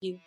you.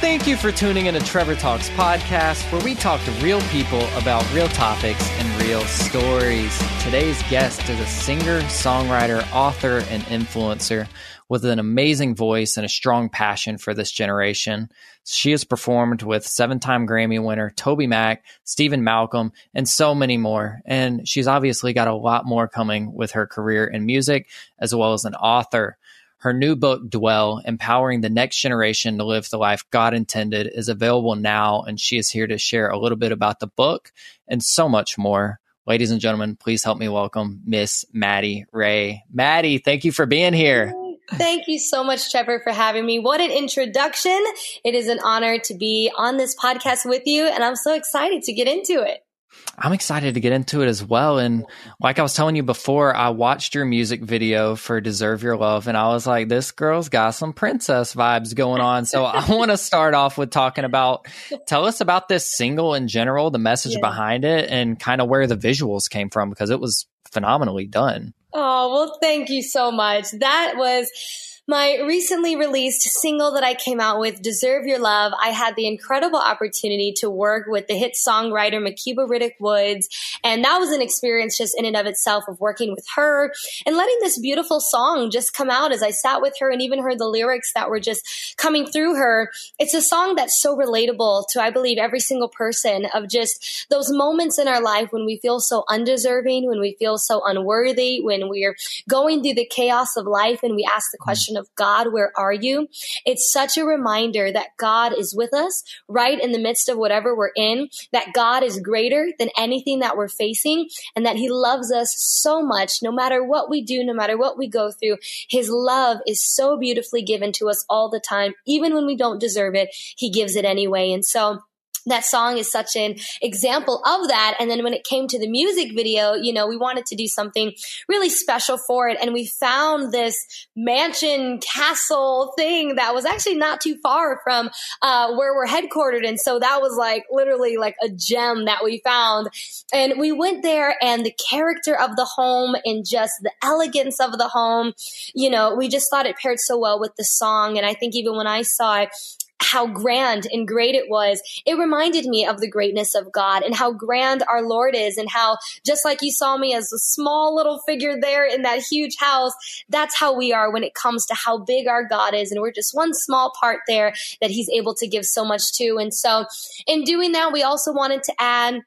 Thank you for tuning in to Trevor Talks podcast, where we talk to real people about real topics and real stories. Today's guest is a singer, songwriter, author, and influencer with an amazing voice and a strong passion for this generation. She has performed with seven time Grammy winner TobyMac, Stephen Malcolm, and so many more. And she's obviously got a lot more coming with her career in music as well as an author. Her new book, Dwell Empowering the Next Generation to Live the Life God Intended, is available now, and she is here to share a little bit about the book and so much more. Ladies and gentlemen, please help me welcome Miss Maddie Ray. Maddie, thank you for being here. Thank you so much, Trevor, for having me. What an introduction. It is an honor to be on this podcast with you, and I'm so excited to get into it. I'm excited to get into it as well. And like I was telling you before, I watched your music video for Deserve Your Love, and I was like, this girl's got some princess vibes going on. So I want to start off with talking about tell us about this single in general, the message yeah. behind it, and kind of where the visuals came from because it was phenomenally done. Oh, well, thank you so much. That was my recently released single that I came out with, Deserve Your Love, I had the incredible opportunity to work with the hit songwriter Makeba Riddick Woods. And that was an experience just in and of itself of working with her and letting this beautiful song just come out as I sat with her and even heard the lyrics that were just coming through her. It's a song that's so relatable to, I believe, every single person of just those moments in our life when we feel so undeserving, when we feel so unworthy, when we're going through the chaos of life and we ask the mm. question, of God, where are you? It's such a reminder that God is with us right in the midst of whatever we're in, that God is greater than anything that we're facing, and that He loves us so much, no matter what we do, no matter what we go through. His love is so beautifully given to us all the time. Even when we don't deserve it, He gives it anyway. And so, that song is such an example of that. And then when it came to the music video, you know, we wanted to do something really special for it. And we found this mansion castle thing that was actually not too far from uh, where we're headquartered. And so that was like literally like a gem that we found. And we went there and the character of the home and just the elegance of the home, you know, we just thought it paired so well with the song. And I think even when I saw it, how grand and great it was, it reminded me of the greatness of God and how grand our Lord is and how just like you saw me as a small little figure there in that huge house, that's how we are when it comes to how big our God is. And we're just one small part there that he's able to give so much to. And so in doing that, we also wanted to add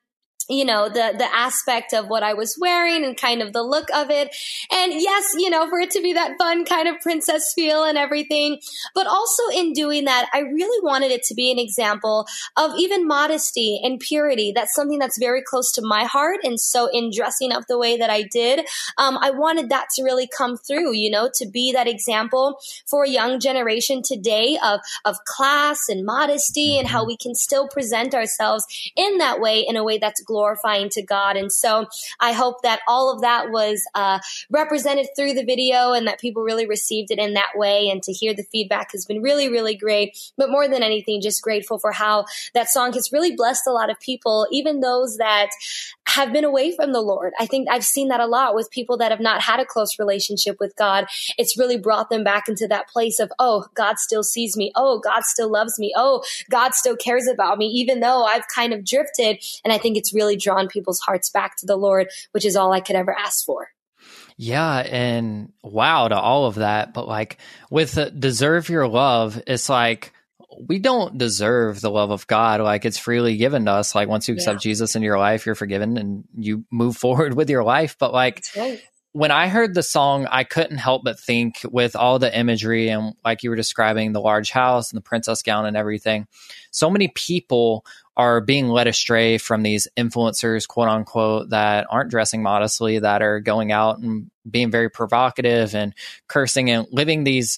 you know the the aspect of what I was wearing and kind of the look of it. And yes, you know, for it to be that fun kind of princess feel and everything, but also in doing that, I really wanted it to be an example of even modesty and purity. That's something that's very close to my heart. And so in dressing up the way that I did, um, I wanted that to really come through, you know, to be that example for a young generation today of of class and modesty and how mm-hmm. we can still present ourselves in that way in a way that's glorifying to God. And so I hope that all of that was uh, represented through the video and that people really received it in that way. And to hear the feedback has been really, really great. But more than anything, just grateful for how that song has really blessed a lot of people, even those that have been away from the Lord. I think I've seen that a lot with people that have not had a close relationship with God. It's really brought them back into that place of, oh, God still sees me. Oh, God still loves me. Oh, God still cares about me, even though I've kind of drifted. And I think it's really drawn people's hearts back to the Lord, which is all I could ever ask for. Yeah, and wow to all of that. But like with Deserve Your Love, it's like, we don't deserve the love of God. Like it's freely given to us. Like once you accept yeah. Jesus in your life, you're forgiven and you move forward with your life. But like when I heard the song, I couldn't help but think with all the imagery and like you were describing the large house and the princess gown and everything. So many people are being led astray from these influencers, quote unquote, that aren't dressing modestly, that are going out and being very provocative and cursing and living these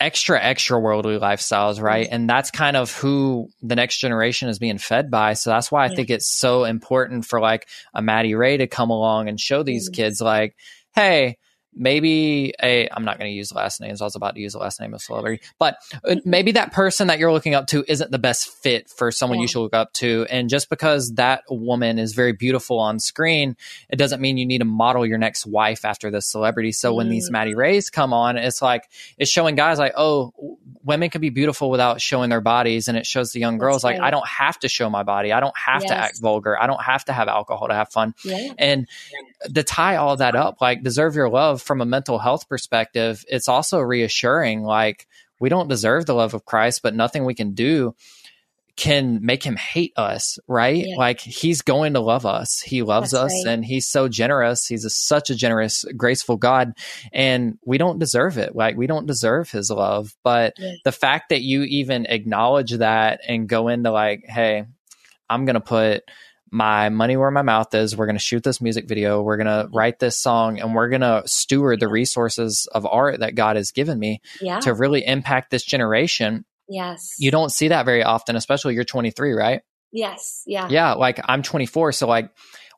extra extra worldly lifestyles right mm-hmm. and that's kind of who the next generation is being fed by so that's why i yeah. think it's so important for like a maddie ray to come along and show these mm-hmm. kids like hey maybe a I'm not going to use last names. I was about to use the last name of celebrity, but uh, maybe that person that you're looking up to isn't the best fit for someone yeah. you should look up to. And just because that woman is very beautiful on screen, it doesn't mean you need to model your next wife after this celebrity. So mm. when these mm. Maddie Rays come on, it's like it's showing guys like, oh, women can be beautiful without showing their bodies and it shows the young girls like i don't have to show my body i don't have yes. to act vulgar i don't have to have alcohol to have fun yeah. and to tie all that up like deserve your love from a mental health perspective it's also reassuring like we don't deserve the love of christ but nothing we can do can make him hate us, right? Yeah. Like he's going to love us. He loves That's us right. and he's so generous. He's a, such a generous, graceful God and we don't deserve it. Like we don't deserve his love. But yeah. the fact that you even acknowledge that and go into like, hey, I'm going to put my money where my mouth is. We're going to shoot this music video. We're going to write this song and we're going to steward the resources of art that God has given me yeah. to really impact this generation Yes. You don't see that very often, especially you're 23, right? Yes. Yeah. Yeah. Like I'm 24. So, like,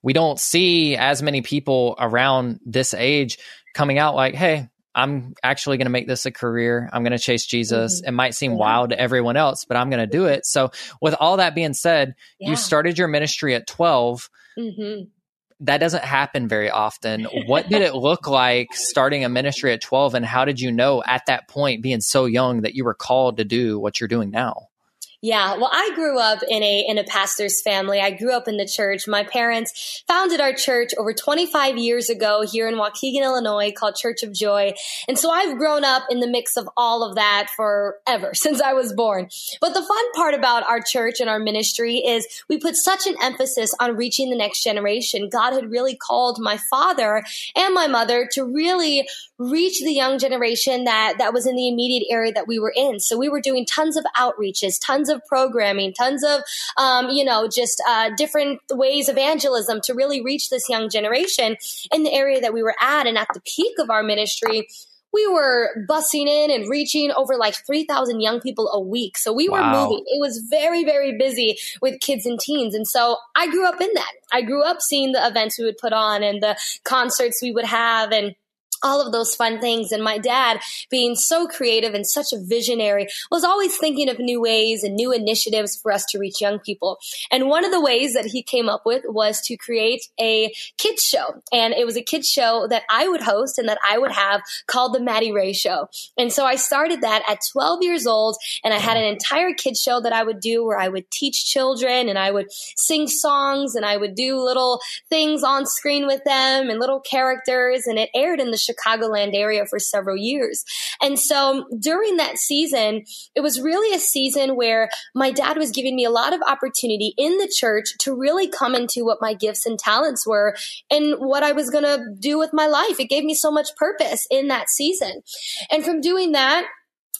we don't see as many people around this age coming out like, hey, I'm actually going to make this a career. I'm going to chase Jesus. Mm-hmm. It might seem yeah. wild to everyone else, but I'm going to do it. So, with all that being said, yeah. you started your ministry at 12. Mm-hmm that doesn't happen very often. What did it look like starting a ministry at 12 and how did you know at that point being so young that you were called to do what you're doing now? Yeah, well, I grew up in a in a pastor's family. I grew up in the church. My parents founded our church over 25 years ago here in Waukegan, Illinois, called Church of Joy. And so I've grown up in the mix of all of that forever since I was born. But the fun part about our church and our ministry is we put such an emphasis on reaching the next generation. God had really called my father and my mother to really reach the young generation that that was in the immediate area that we were in. So we were doing tons of outreaches, tons of programming, tons of um, you know just uh, different ways of evangelism to really reach this young generation in the area that we were at. And at the peak of our ministry we were bussing in and reaching over like 3,000 young people a week. So we were wow. moving. It was very, very busy with kids and teens. And so I grew up in that. I grew up seeing the events we would put on and the concerts we would have and all of those fun things. And my dad, being so creative and such a visionary, was always thinking of new ways and new initiatives for us to reach young people. And one of the ways that he came up with was to create a kids show. And it was a kids show that I would host and that I would have called the Maddie Ray Show. And so I started that at 12 years old and I had an entire kids show that I would do where I would teach children and I would sing songs and I would do little things on screen with them and little characters. And it aired in the Chicagoland area for several years. And so during that season, it was really a season where my dad was giving me a lot of opportunity in the church to really come into what my gifts and talents were and what I was going to do with my life. It gave me so much purpose in that season. And from doing that,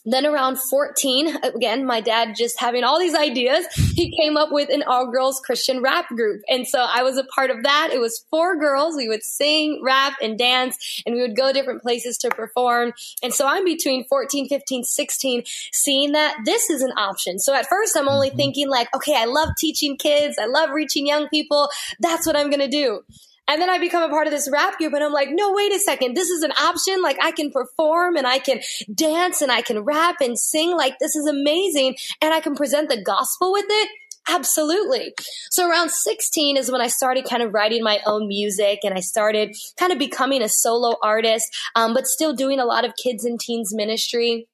then around 14, again, my dad just having all these ideas, he came up with an all girls Christian rap group. And so I was a part of that. It was four girls. We would sing, rap, and dance, and we would go different places to perform. And so I'm between 14, 15, 16, seeing that this is an option. So at first I'm only mm-hmm. thinking like, okay, I love teaching kids. I love reaching young people. That's what I'm going to do. And then I become a part of this rap group and I'm like, no, wait a second. This is an option. Like I can perform and I can dance and I can rap and sing. Like this is amazing. And I can present the gospel with it. Absolutely. So around 16 is when I started kind of writing my own music and I started kind of becoming a solo artist, um, but still doing a lot of kids and teens ministry.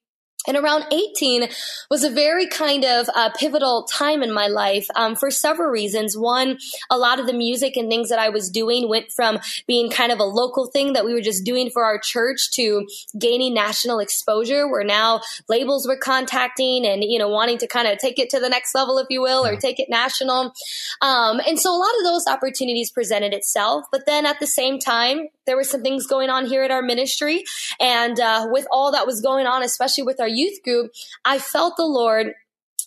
And around 18 was a very kind of uh, pivotal time in my life um, for several reasons. One, a lot of the music and things that I was doing went from being kind of a local thing that we were just doing for our church to gaining national exposure, where now labels were contacting and, you know, wanting to kind of take it to the next level, if you will, or take it national. Um, and so a lot of those opportunities presented itself. But then at the same time, there were some things going on here at our ministry. And uh, with all that was going on, especially with our youth group, I felt the Lord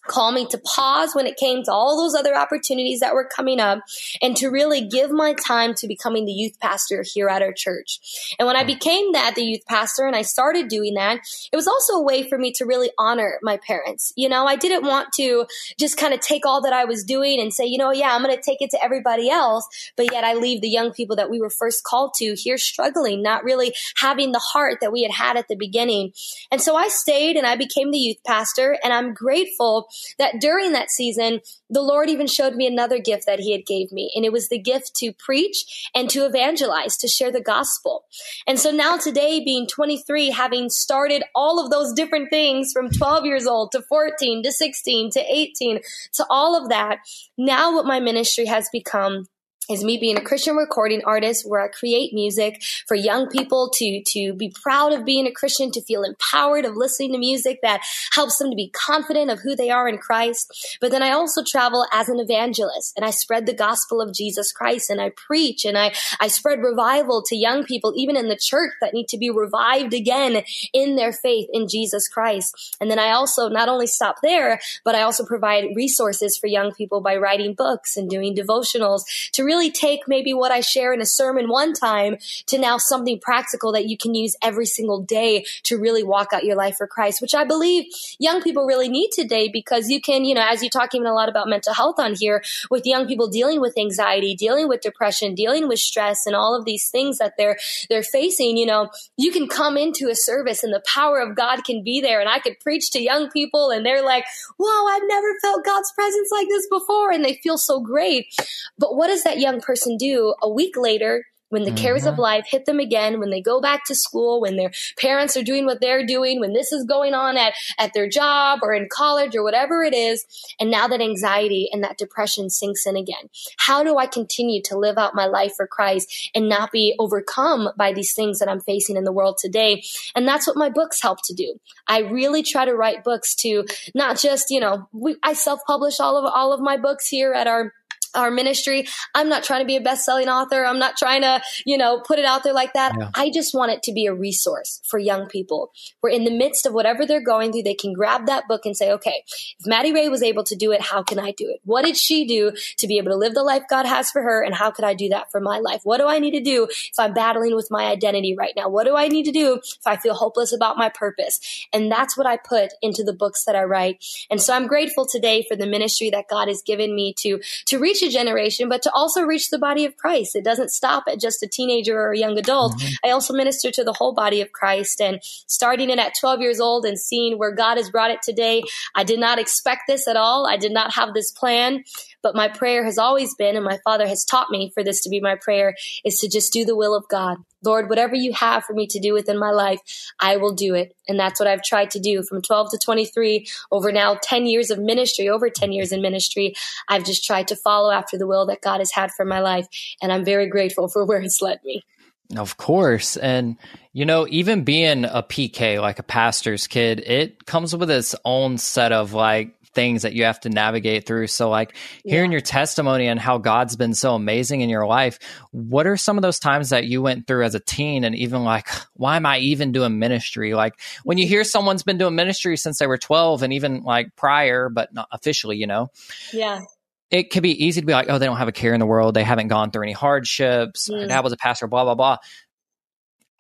call me to pause when it came to all those other opportunities that were coming up and to really give my time to becoming the youth pastor here at our church. And when I became that, the youth pastor, and I started doing that, it was also a way for me to really honor my parents. You know, I didn't want to just kind of take all that I was doing and say, you know, yeah, I'm going to take it to everybody else, but yet I leave the young people that we were first called to here struggling, not really having the heart that we had had at the beginning. And so I stayed and I became the youth pastor and I'm grateful that during that season, the Lord even showed me another gift that he had gave me. And it was the gift to preach and to evangelize, to share the gospel. And so now today being 23, having started all of those different things from 12 years old to 14 to 16 to 18 to all of that, now what my ministry has become is me being a Christian recording artist where I create music for young people to, to be proud of being a Christian, to feel empowered of listening to music that helps them to be confident of who they are in Christ. But then I also travel as an evangelist and I spread the gospel of Jesus Christ and I preach and I, I spread revival to young people, even in the church that need to be revived again in their faith in Jesus Christ. And then I also not only stop there, but I also provide resources for young people by writing books and doing devotionals to really really take maybe what I share in a sermon one time to now something practical that you can use every single day to really walk out your life for Christ, which I believe young people really need today because you can, you know, as you talk even a lot about mental health on here with young people dealing with anxiety, dealing with depression, dealing with stress and all of these things that they're, they're facing, you know, you can come into a service and the power of God can be there. And I could preach to young people and they're like, whoa, I've never felt God's presence like this before. And they feel so great. But what does that young person do a week later when the mm-hmm. cares of mm-hmm. life hit them again, when they go back to school, when their parents are doing what they're doing, when this is going on at, at their job or in college or whatever it is. And now that anxiety and that depression sinks in again. How do I continue to live out my life for Christ and not be overcome by these things that I'm facing in the world today? And that's what my books help to do. I really try to write books to not just, you know, we, I self publish all of, all of my books here at our our ministry. I'm not trying to be a best selling author. I'm not trying to, you know, put it out there like that. Yeah. I just want it to be a resource for young people where in the midst of whatever they're going through, they can grab that book and say, okay, if Maddie Ray was able to do it, how can I do it? What did she do to be able to live the life God has for her? And how could I do that for my life? What do I need to do if I'm battling with my identity right now? What do I need to do if I feel hopeless about my purpose? And that's what I put into the books that I write. And so I'm grateful today for the ministry that God has given me to, to reach a generation, but to also reach the body of Christ. It doesn't stop at just a teenager or a young adult. Mm-hmm. I also minister to the whole body of Christ and starting it at 12 years old and seeing where God has brought it today. I did not expect this at all. I did not have this plan, but my prayer has always been, and my father has taught me for this to be my prayer, is to just do the will of God. Lord, whatever you have for me to do within my life, I will do it. And that's what I've tried to do from 12 to 23 over now 10 years of ministry, over 10 years in ministry. I've just tried to follow after the will that God has had for my life. And I'm very grateful for where it's led me. Of course. And, you know, even being a PK, like a pastor's kid, it comes with its own set of like things that you have to navigate through. So, like hearing yeah. your testimony and how God's been so amazing in your life, what are some of those times that you went through as a teen and even like, why am I even doing ministry? Like when you hear someone's been doing ministry since they were 12 and even like prior, but not officially, you know? Yeah it could be easy to be like, oh, they don't have a care in the world. They haven't gone through any hardships. Mm. My dad was a pastor, blah, blah, blah.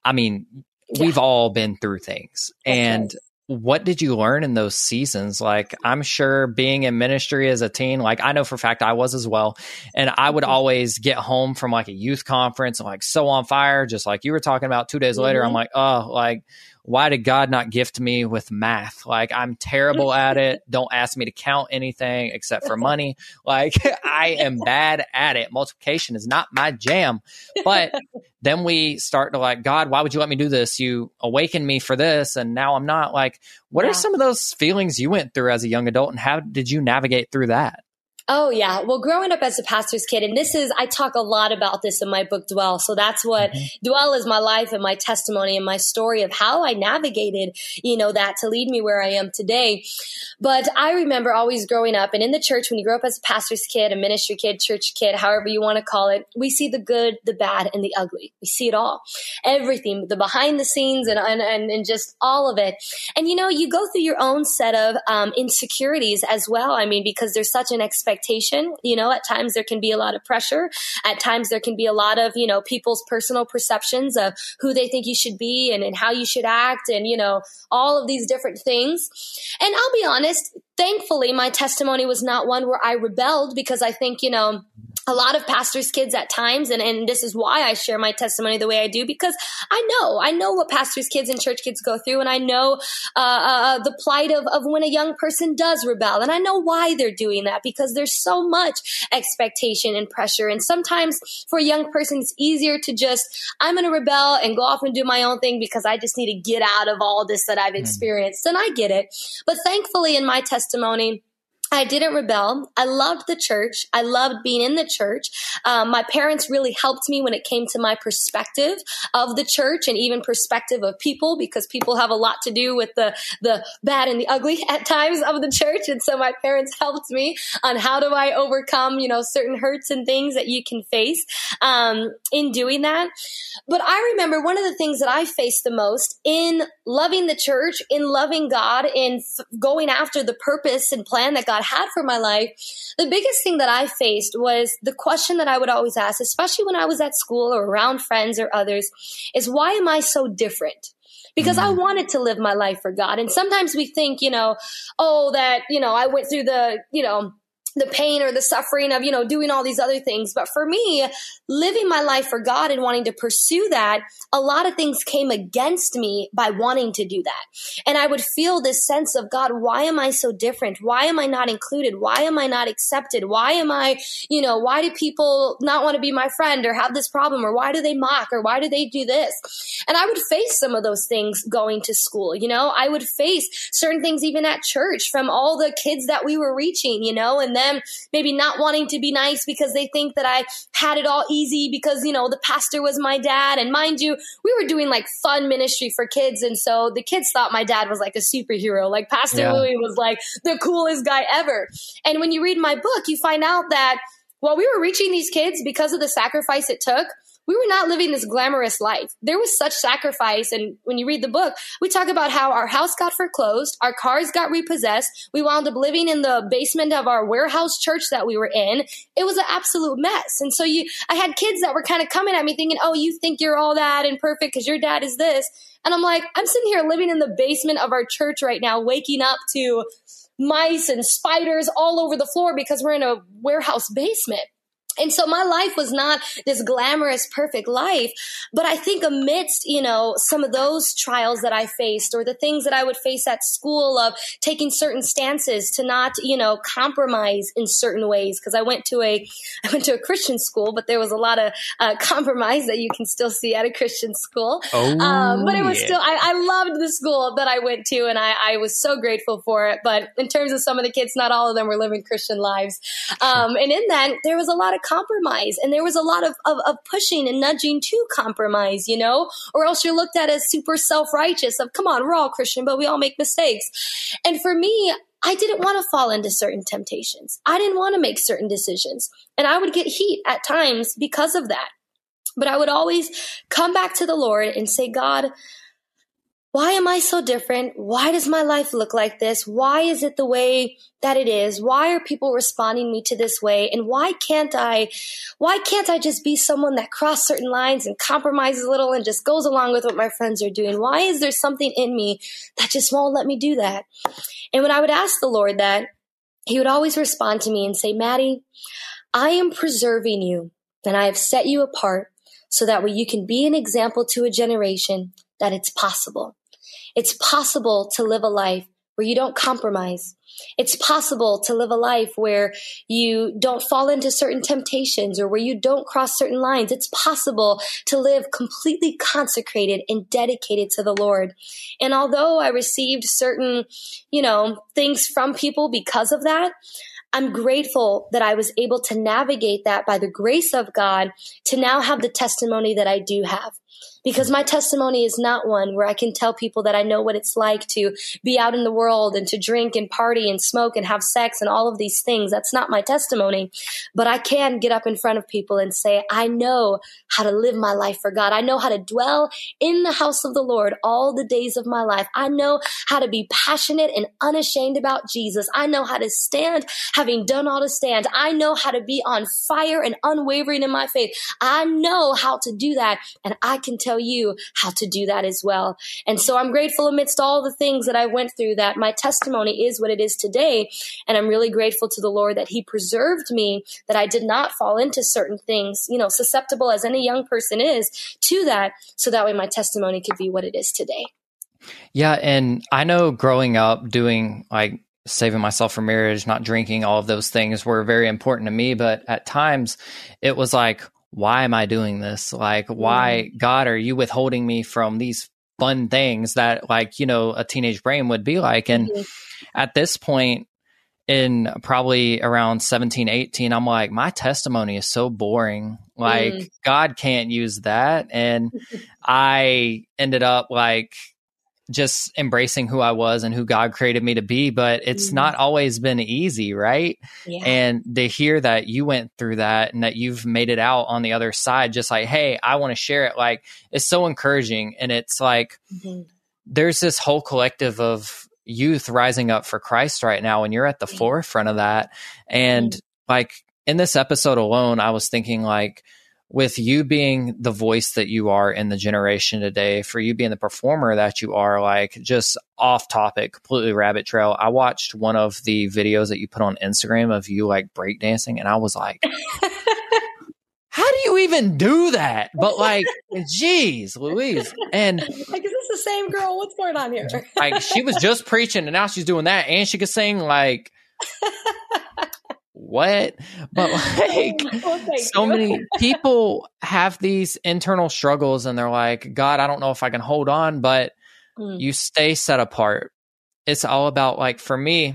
I mean, yeah. we've all been through things. That's and right what did you learn in those seasons? Like, I'm sure being in ministry as a teen, like, I know for a fact I was as well. And I would mm-hmm. always get home from like a youth conference and like so on fire, just like you were talking about two days mm-hmm. later. I'm mm-hmm. like, oh, like, why did God not gift me with math? Like I'm terrible at it. Don't ask me to count anything except for money. Like I am bad at it. Multiplication is not my jam. But then we start to like, God, why would you let me do this? You awakened me for this and now I'm not like, what yeah. are some of those feelings you went through as a young adult and how did you navigate through that? Oh yeah. Well, growing up as a pastor's kid, and this is, I talk a lot about this in my book, Dwell. So that's what mm-hmm. Dwell is my life and my testimony and my story of how I navigated, you know, that to lead me where I am today. But I remember always growing up and in the church, when you grow up as a pastor's kid, a ministry kid, church kid, however you want to call it, we see the good, the bad, and the ugly. We see it all. Everything, the behind the scenes and, and, and, and just all of it. And you know, you go through your own set of um, insecurities as well. I mean, because there's such an expectation expectation. You know, at times there can be a lot of pressure. At times there can be a lot of, you know, people's personal perceptions of who they think you should be and, and how you should act and, you know, all of these different things. And I'll be honest, thankfully, my testimony was not one where I rebelled because I think, you know, a lot of pastors' kids at times, and, and this is why I share my testimony the way I do, because I know, I know what pastors' kids and church kids go through, and I know uh, uh, the plight of, of when a young person does rebel, and I know why they're doing that, because there's so much expectation and pressure, and sometimes for a young person, it's easier to just, I'm going to rebel and go off and do my own thing because I just need to get out of all this that I've hmm. experienced, and I get it. But thankfully, in my testimony, I didn't rebel. I loved the church. I loved being in the church. Um, my parents really helped me when it came to my perspective of the church and even perspective of people because people have a lot to do with the, the bad and the ugly at times of the church. And so my parents helped me on how do I overcome, you know, certain hurts and things that you can face um, in doing that. But I remember one of the things that I faced the most in loving the church, in loving God, in f- going after the purpose and plan that God had for my life, the biggest thing that I faced was the question that I would always ask, especially when I was at school or around friends or others, is why am I so different? because I mm-hmm. wanted to live my life for God. And sometimes we think, you know, oh, that, you know, I went through the, you know, the pain or the suffering of, you know, doing all these other things. But for me, living my life for God and wanting to pursue that, a lot of things came against me by wanting to do that. And I would feel this sense of God, why am I so different? Why am I not included? Why am I not accepted? Why am I, you know, why do people not want to be my friend or have this problem or why do they mock or why do they do this? And I would face some of those things going to school, you know, I would face certain things even at church from all the kids that we were reaching, you know, and then them maybe not wanting to be nice because they think that I had it all easy because, you know, the pastor was my dad. And mind you, we were doing like fun ministry for kids. And so the kids thought my dad was like a superhero. Like Pastor yeah. Louis was like the coolest guy ever. And when you read my book, you find out that while we were reaching these kids because of the sacrifice it took, we were not living this glamorous life. There was such sacrifice. And when you read the book, we talk about how our house got foreclosed, our cars got repossessed. We wound up living in the basement of our warehouse church that we were in. It was an absolute mess. And so you, I had kids that were kind of coming at me thinking, oh, you think you're all that and perfect because your dad is this. And I'm like, I'm sitting here living in the basement of our church right now, waking up to mice and spiders all over the floor because we're in a warehouse basement. And so my life was not this glamorous, perfect life. But I think amidst, you know, some of those trials that I faced or the things that I would face at school of taking certain stances to not, you know, compromise in certain ways. Cause I went to a, I went to a Christian school, but there was a lot of uh, compromise that you can still see at a Christian school. Oh, um, but it was yeah. still, I, I, loved the school that I went to and I, I, was so grateful for it. But in terms of some of the kids, not all of them were living Christian lives. Um, and in that, there was a lot of compromise. And there was a lot of, of, of pushing and nudging to compromise, you know, or else you're looked at as super self righteous of, come on, we're all Christian, but we all make mistakes. And for me, I didn't want to fall into certain temptations. I didn't want to make certain decisions. And I would get heat at times because of that. But I would always come back to the Lord and say, God, why am I so different? Why does my life look like this? Why is it the way that it is? Why are people responding me to this way? And why can't I, why can't I just be someone that cross certain lines and compromises a little and just goes along with what my friends are doing? Why is there something in me that just won't let me do that? And when I would ask the Lord that, he would always respond to me and say, Maddie, I am preserving you and I have set you apart so that way you can be an example to a generation that it's possible. It's possible to live a life where you don't compromise. It's possible to live a life where you don't fall into certain temptations or where you don't cross certain lines. It's possible to live completely consecrated and dedicated to the Lord. And although I received certain, you know, things from people because of that, I'm grateful that I was able to navigate that by the grace of God to now have the testimony that I do have because my testimony is not one where I can tell people that I know what it's like to be out in the world and to drink and party and smoke and have sex and all of these things. That's not my testimony. But I can get up in front of people and say, I know how to live my life for God. I know how to dwell in the house of the Lord all the days of my life. I know how to be passionate and unashamed about Jesus. I know how to stand having done all to stand. I know how to be on fire and unwavering in my faith. I know how to do that. And I can tell you how to do that as well. And so I'm grateful amidst all the things that I went through that my testimony is what it is today. And I'm really grateful to the Lord that He preserved me, that I did not fall into certain things, you know, susceptible as any young person is to that, so that way my testimony could be what it is today. Yeah. And I know growing up doing like saving myself from marriage, not drinking, all of those things were very important to me. But at times it was like, why am I doing this? Like, why, mm. God, are you withholding me from these fun things that, like, you know, a teenage brain would be like? And mm-hmm. at this point, in probably around 17, 18, I'm like, my testimony is so boring. Like, mm. God can't use that. And I ended up like, just embracing who I was and who God created me to be, but it's mm-hmm. not always been easy, right? Yeah. And to hear that you went through that and that you've made it out on the other side, just like, hey, I want to share it, like, it's so encouraging. And it's like, mm-hmm. there's this whole collective of youth rising up for Christ right now, and you're at the mm-hmm. forefront of that. And mm-hmm. like, in this episode alone, I was thinking, like, with you being the voice that you are in the generation today, for you being the performer that you are, like just off topic, completely rabbit trail. I watched one of the videos that you put on Instagram of you like breakdancing, and I was like, how do you even do that? But like, geez, Louise. And like, is this the same girl? What's going on here? like, she was just preaching, and now she's doing that, and she could sing like what? But like oh, so many people have these internal struggles and they're like, God, I don't know if I can hold on, but mm. you stay set apart. It's all about like for me,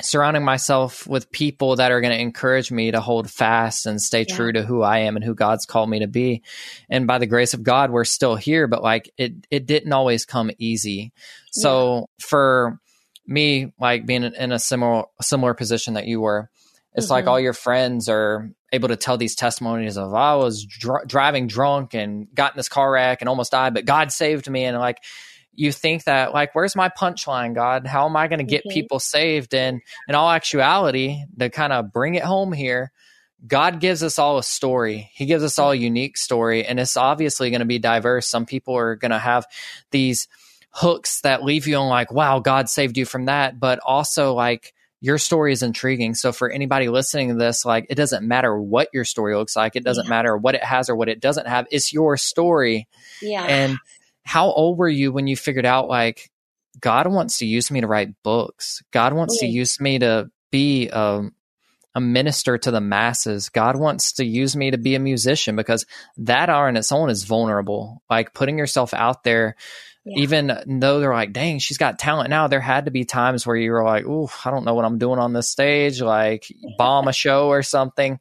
surrounding myself with people that are going to encourage me to hold fast and stay yeah. true to who I am and who God's called me to be. And by the grace of God, we're still here, but like it it didn't always come easy. So yeah. for me, like being in a similar similar position that you were, it's mm-hmm. like all your friends are able to tell these testimonies of I was dr- driving drunk and got in this car wreck and almost died, but God saved me. And like you think that like where's my punchline, God? How am I going to get mm-hmm. people saved? And in all actuality, to kind of bring it home here, God gives us all a story. He gives us all a unique story, and it's obviously going to be diverse. Some people are going to have these hooks that leave you on like, wow, God saved you from that, but also like your story is intriguing. So for anybody listening to this, like it doesn't matter what your story looks like. It doesn't yeah. matter what it has or what it doesn't have. It's your story. Yeah. And how old were you when you figured out like God wants to use me to write books? God wants yeah. to use me to be a, a minister to the masses. God wants to use me to be a musician because that on its own is vulnerable. Like putting yourself out there yeah. Even though they're like, dang, she's got talent now, there had to be times where you were like, ooh, I don't know what I'm doing on this stage, like bomb a show or something.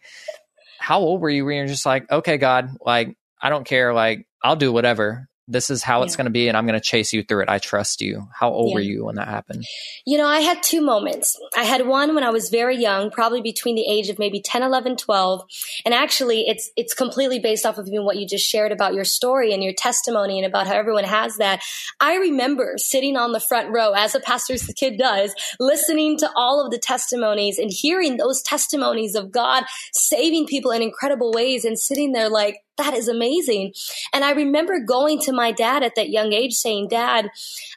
How old were you when you're just like, okay, God, like, I don't care, like, I'll do whatever this is how yeah. it's going to be and i'm going to chase you through it. I trust you. How old yeah. were you when that happened? You know i had two moments. I had one when i was very young probably between the age of maybe 10 11 12 and actually it's it's completely based off of even what you just shared about your story and your testimony and about how everyone has that. I remember sitting on the front row as a pastor's kid does listening to all of the testimonies and hearing those testimonies of god saving people in incredible ways and sitting there like that is amazing. And I remember going to my dad at that young age saying, Dad,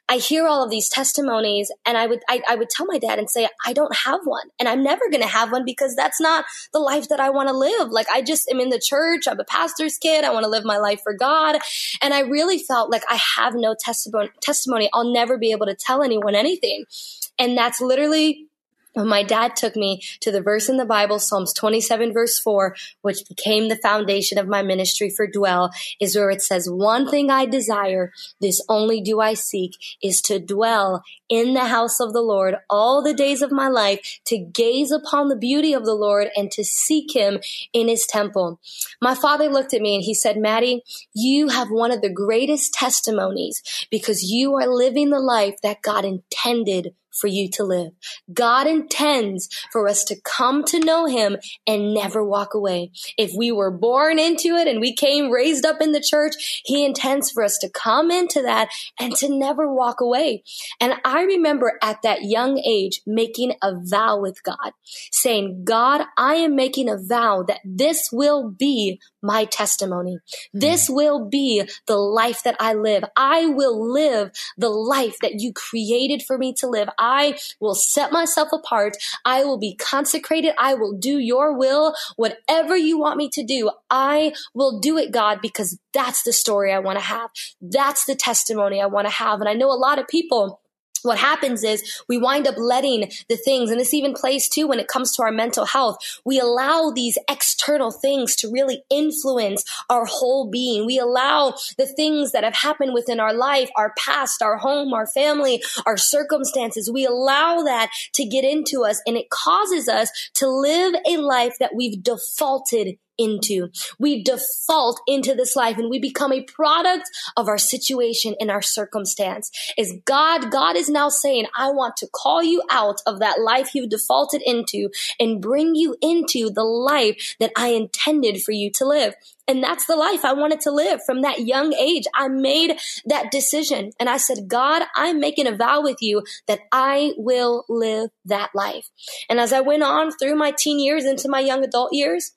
I hear all of these testimonies and I would, I, I would tell my dad and say, I don't have one and I'm never going to have one because that's not the life that I want to live. Like I just am in the church. I'm a pastor's kid. I want to live my life for God. And I really felt like I have no testimony, testimony. I'll never be able to tell anyone anything. And that's literally my dad took me to the verse in the Bible, Psalms 27 verse 4, which became the foundation of my ministry for Dwell, is where it says, one thing I desire, this only do I seek, is to dwell in the house of the Lord all the days of my life, to gaze upon the beauty of the Lord and to seek him in his temple. My father looked at me and he said, Maddie, you have one of the greatest testimonies because you are living the life that God intended for you to live. God intends for us to come to know him and never walk away. If we were born into it and we came raised up in the church, he intends for us to come into that and to never walk away. And I remember at that young age making a vow with God, saying, God, I am making a vow that this will be my testimony. This mm. will be the life that I live. I will live the life that you created for me to live. I will set myself apart. I will be consecrated. I will do your will. Whatever you want me to do, I will do it, God, because that's the story I want to have. That's the testimony I want to have. And I know a lot of people what happens is we wind up letting the things, and this even plays too when it comes to our mental health. We allow these external things to really influence our whole being. We allow the things that have happened within our life, our past, our home, our family, our circumstances. We allow that to get into us and it causes us to live a life that we've defaulted into. We default into this life and we become a product of our situation and our circumstance. Is God, God is now saying, I want to call you out of that life you've defaulted into and bring you into the life that I intended for you to live. And that's the life I wanted to live from that young age. I made that decision and I said, God, I'm making a vow with you that I will live that life. And as I went on through my teen years into my young adult years,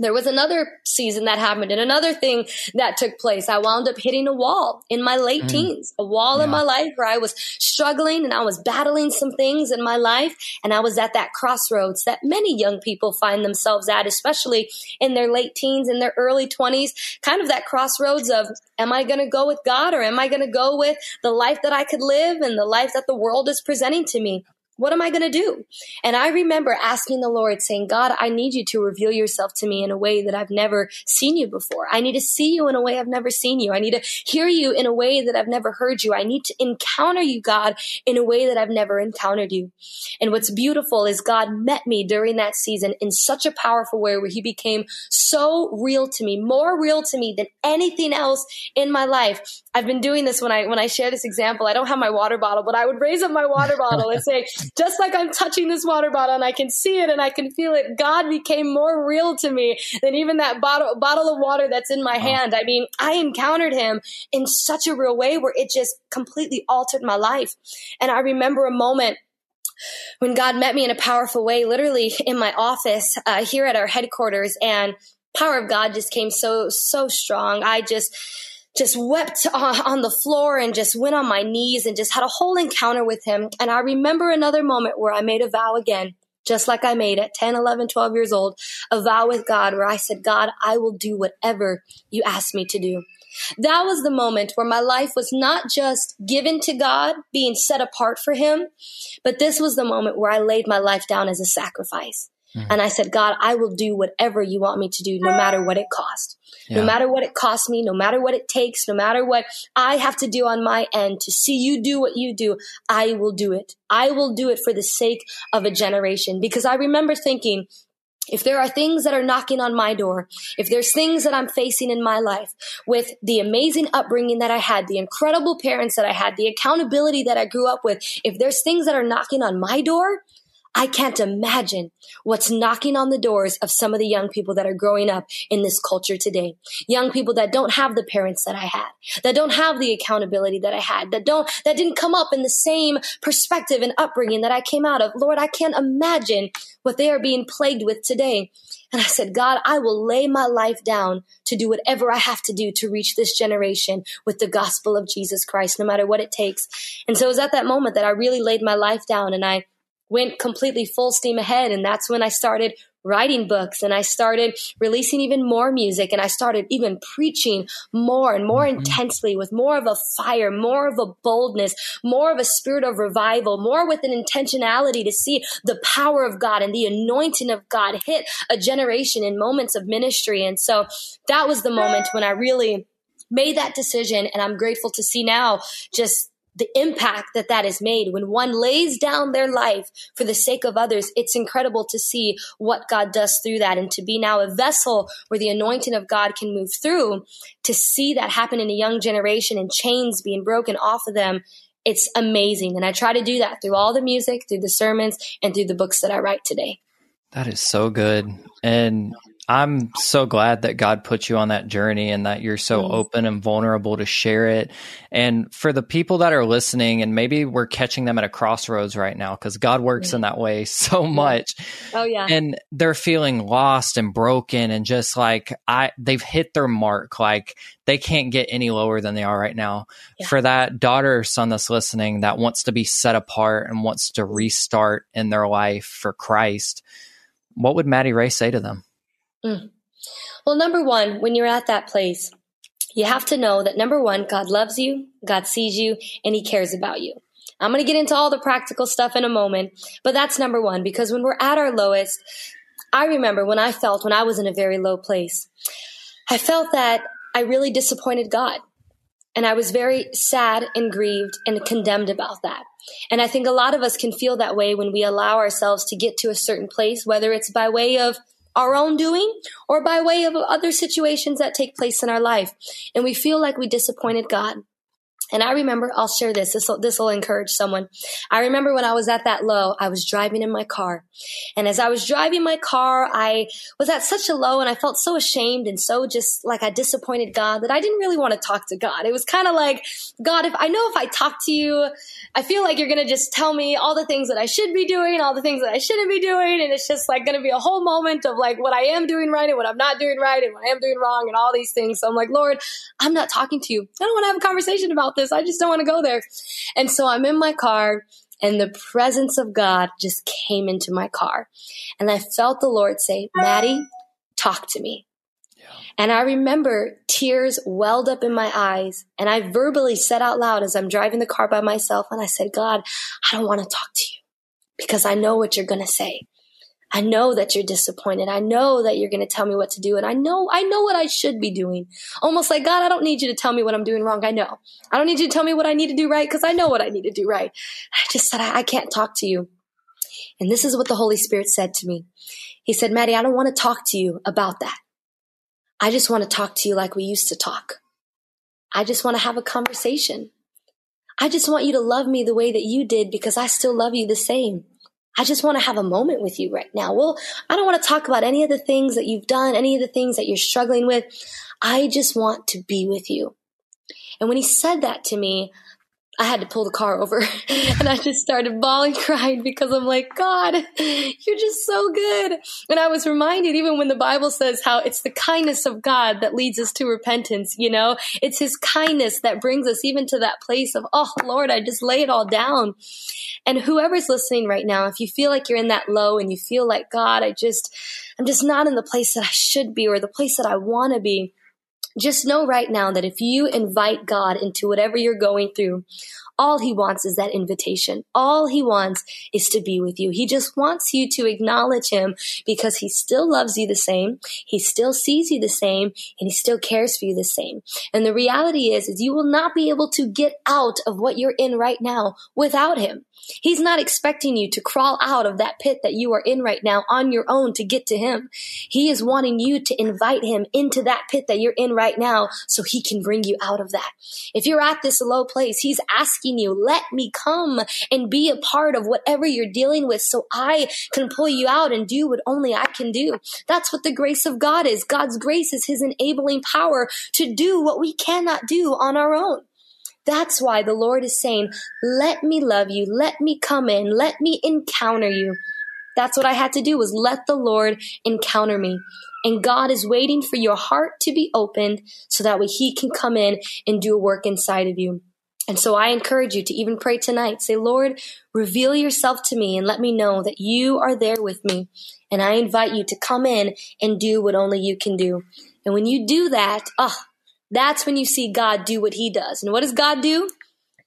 there was another season that happened and another thing that took place. I wound up hitting a wall in my late mm. teens, a wall yeah. in my life where I was struggling and I was battling some things in my life. And I was at that crossroads that many young people find themselves at, especially in their late teens and their early twenties, kind of that crossroads of, am I going to go with God or am I going to go with the life that I could live and the life that the world is presenting to me? What am I going to do? And I remember asking the Lord, saying, God, I need you to reveal yourself to me in a way that I've never seen you before. I need to see you in a way I've never seen you. I need to hear you in a way that I've never heard you. I need to encounter you, God, in a way that I've never encountered you. And what's beautiful is God met me during that season in such a powerful way where he became so real to me, more real to me than anything else in my life. I've been doing this when I, when I share this example. I don't have my water bottle, but I would raise up my water bottle and say, just like I'm touching this water bottle and I can see it and I can feel it, God became more real to me than even that bottle, bottle of water that's in my wow. hand. I mean, I encountered him in such a real way where it just completely altered my life. And I remember a moment when God met me in a powerful way, literally in my office uh, here at our headquarters, and power of God just came so so strong. I just just wept on the floor and just went on my knees and just had a whole encounter with him. And I remember another moment where I made a vow again, just like I made at 10, 11, 12 years old, a vow with God where I said, God, I will do whatever you ask me to do. That was the moment where my life was not just given to God, being set apart for Him, but this was the moment where I laid my life down as a sacrifice. Mm-hmm. And I said, God, I will do whatever you want me to do, no matter what it costs. Yeah. No matter what it costs me, no matter what it takes, no matter what I have to do on my end to see you do what you do, I will do it. I will do it for the sake of a generation. Because I remember thinking, if there are things that are knocking on my door, if there's things that I'm facing in my life with the amazing upbringing that I had, the incredible parents that I had, the accountability that I grew up with, if there's things that are knocking on my door, I can't imagine what's knocking on the doors of some of the young people that are growing up in this culture today. Young people that don't have the parents that I had, that don't have the accountability that I had, that don't, that didn't come up in the same perspective and upbringing that I came out of. Lord, I can't imagine what they are being plagued with today. And I said, God, I will lay my life down to do whatever I have to do to reach this generation with the gospel of Jesus Christ, no matter what it takes. And so it was at that moment that I really laid my life down and I went completely full steam ahead. And that's when I started writing books and I started releasing even more music and I started even preaching more and more mm-hmm. intensely with more of a fire, more of a boldness, more of a spirit of revival, more with an intentionality to see the power of God and the anointing of God hit a generation in moments of ministry. And so that was the moment when I really made that decision and I'm grateful to see now just the impact that that has made when one lays down their life for the sake of others it's incredible to see what god does through that and to be now a vessel where the anointing of god can move through to see that happen in a young generation and chains being broken off of them It's amazing. And I try to do that through all the music, through the sermons, and through the books that I write today. That is so good. And I'm so glad that God put you on that journey and that you're so mm. open and vulnerable to share it. And for the people that are listening, and maybe we're catching them at a crossroads right now because God works in that way so much. Oh yeah. And they're feeling lost and broken and just like I they've hit their mark. Like they can't get any lower than they are right now. Yeah. For that daughter or son that's listening that wants to be set apart and wants to restart in their life for Christ, what would Maddie Ray say to them? Mm. Well, number one, when you're at that place, you have to know that number one, God loves you, God sees you, and He cares about you. I'm going to get into all the practical stuff in a moment, but that's number one because when we're at our lowest, I remember when I felt when I was in a very low place, I felt that I really disappointed God. And I was very sad and grieved and condemned about that. And I think a lot of us can feel that way when we allow ourselves to get to a certain place, whether it's by way of our own doing or by way of other situations that take place in our life. And we feel like we disappointed God. And I remember, I'll share this. This will, this will encourage someone. I remember when I was at that low, I was driving in my car. And as I was driving my car, I was at such a low and I felt so ashamed and so just like I disappointed God that I didn't really want to talk to God. It was kind of like, God, if I know if I talk to you, I feel like you're to just tell me all the things that I should be doing, all the things that I shouldn't be doing. And it's just like to be a whole moment of like what I am doing right and what I'm not doing right and what I am doing wrong and all these things. So I'm like, Lord, I'm not talking to you. I don't want to have a conversation about this. I just don't want to go there. And so I'm in my car and the presence of God just came into my car. And I felt the Lord say, Maddie, talk to me. And I remember tears welled up in my eyes and I verbally said out loud as I'm driving the car by myself and I said, God, I don't want to talk to you because I know what you're going to say. I know that you're disappointed. I know that you're going to tell me what to do. And I know, I know what I should be doing. Almost like, God, I don't need you to tell me what I'm doing wrong. I know. I don't need you to tell me what I need to do right because I know what I need to do right. I just said, I, I can't talk to you. And this is what the Holy Spirit said to me. He said, Maddie, I don't want to talk to you about that. I just want to talk to you like we used to talk. I just want to have a conversation. I just want you to love me the way that you did because I still love you the same. I just want to have a moment with you right now. Well, I don't want to talk about any of the things that you've done, any of the things that you're struggling with. I just want to be with you. And when he said that to me, I had to pull the car over and I just started bawling, crying because I'm like, God, you're just so good. And I was reminded, even when the Bible says how it's the kindness of God that leads us to repentance, you know, it's his kindness that brings us even to that place of, oh Lord, I just lay it all down. And whoever's listening right now, if you feel like you're in that low and you feel like, God, I just, I'm just not in the place that I should be or the place that I want to be, just know right now that if you invite God into whatever you're going through, all he wants is that invitation. All he wants is to be with you. He just wants you to acknowledge him because he still loves you the same. He still sees you the same and he still cares for you the same. And the reality is, is you will not be able to get out of what you're in right now without him. He's not expecting you to crawl out of that pit that you are in right now on your own to get to him. He is wanting you to invite him into that pit that you're in right now so he can bring you out of that. If you're at this low place, he's asking you, let me come and be a part of whatever you're dealing with so I can pull you out and do what only I can do. That's what the grace of God is. God's grace is his enabling power to do what we cannot do on our own. That's why the Lord is saying, let me love you. Let me come in. Let me encounter you. That's what I had to do was let the Lord encounter me. And God is waiting for your heart to be opened so that way he can come in and do a work inside of you. And so I encourage you to even pray tonight. Say, Lord, reveal yourself to me and let me know that you are there with me. And I invite you to come in and do what only you can do. And when you do that, oh, that's when you see God do what he does. And what does God do?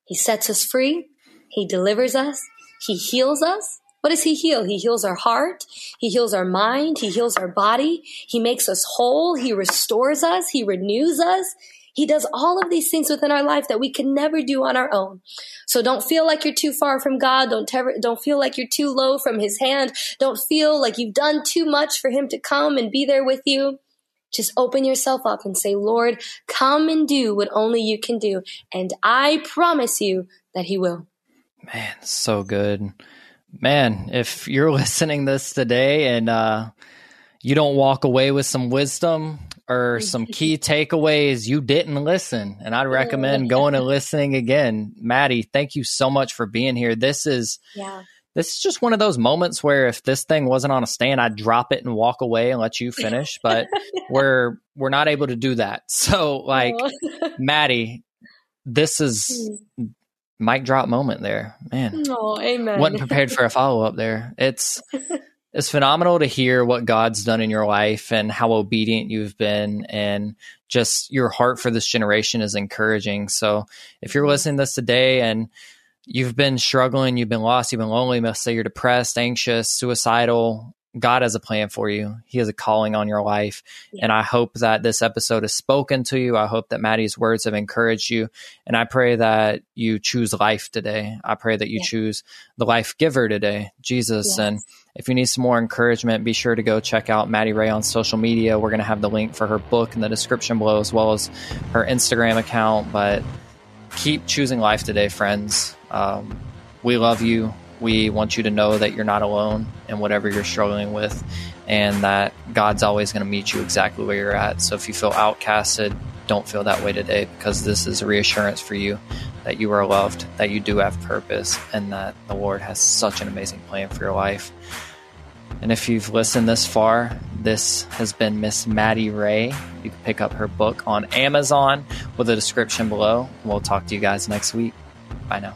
He sets us free. He delivers us. He heals us. What does he heal? He heals our heart. He heals our mind. He heals our body. He makes us whole. He restores us. He renews us. He does all of these things within our life that we can never do on our own. So don't feel like you're too far from God. Don't ter- don't feel like you're too low from his hand. Don't feel like you've done too much for him to come and be there with you. Just open yourself up and say, Lord, come and do what only you can do. And I promise you, that He will. Man, so good. Man, if you're listening this today and uh, you don't walk away with some wisdom or some key takeaways, you didn't listen. And I'd recommend going and listening again. Maddie, thank you so much for being here. This is yeah. This is just one of those moments where if this thing wasn't on a stand, I'd drop it and walk away and let you finish. But we're we're not able to do that. So like Maddie, this is hmm mic drop moment there. Man. Oh, amen. Wasn't prepared for a follow up there. It's it's phenomenal to hear what God's done in your life and how obedient you've been and just your heart for this generation is encouraging. So if you're listening to this today and you've been struggling, you've been lost, you've been lonely, let's say you're depressed, anxious, suicidal, God has a plan for you. He has a calling on your life. Yeah. And I hope that this episode has spoken to you. I hope that Maddie's words have encouraged you. And I pray that you choose life today. I pray that you yeah. choose the life giver today, Jesus. Yes. And if you need some more encouragement, be sure to go check out Maddie Ray on social media. We're going to have the link for her book in the description below, as well as her Instagram account. But keep choosing life today, friends. Um, we love you we want you to know that you're not alone in whatever you're struggling with and that God's always going to meet you exactly where you're at. So if you feel outcasted, don't feel that way today because this is a reassurance for you that you are loved, that you do have purpose, and that the Lord has such an amazing plan for your life. And if you've listened this far, this has been Miss Maddie Ray. You can pick up her book on Amazon with a description below. We'll talk to you guys next week. Bye now.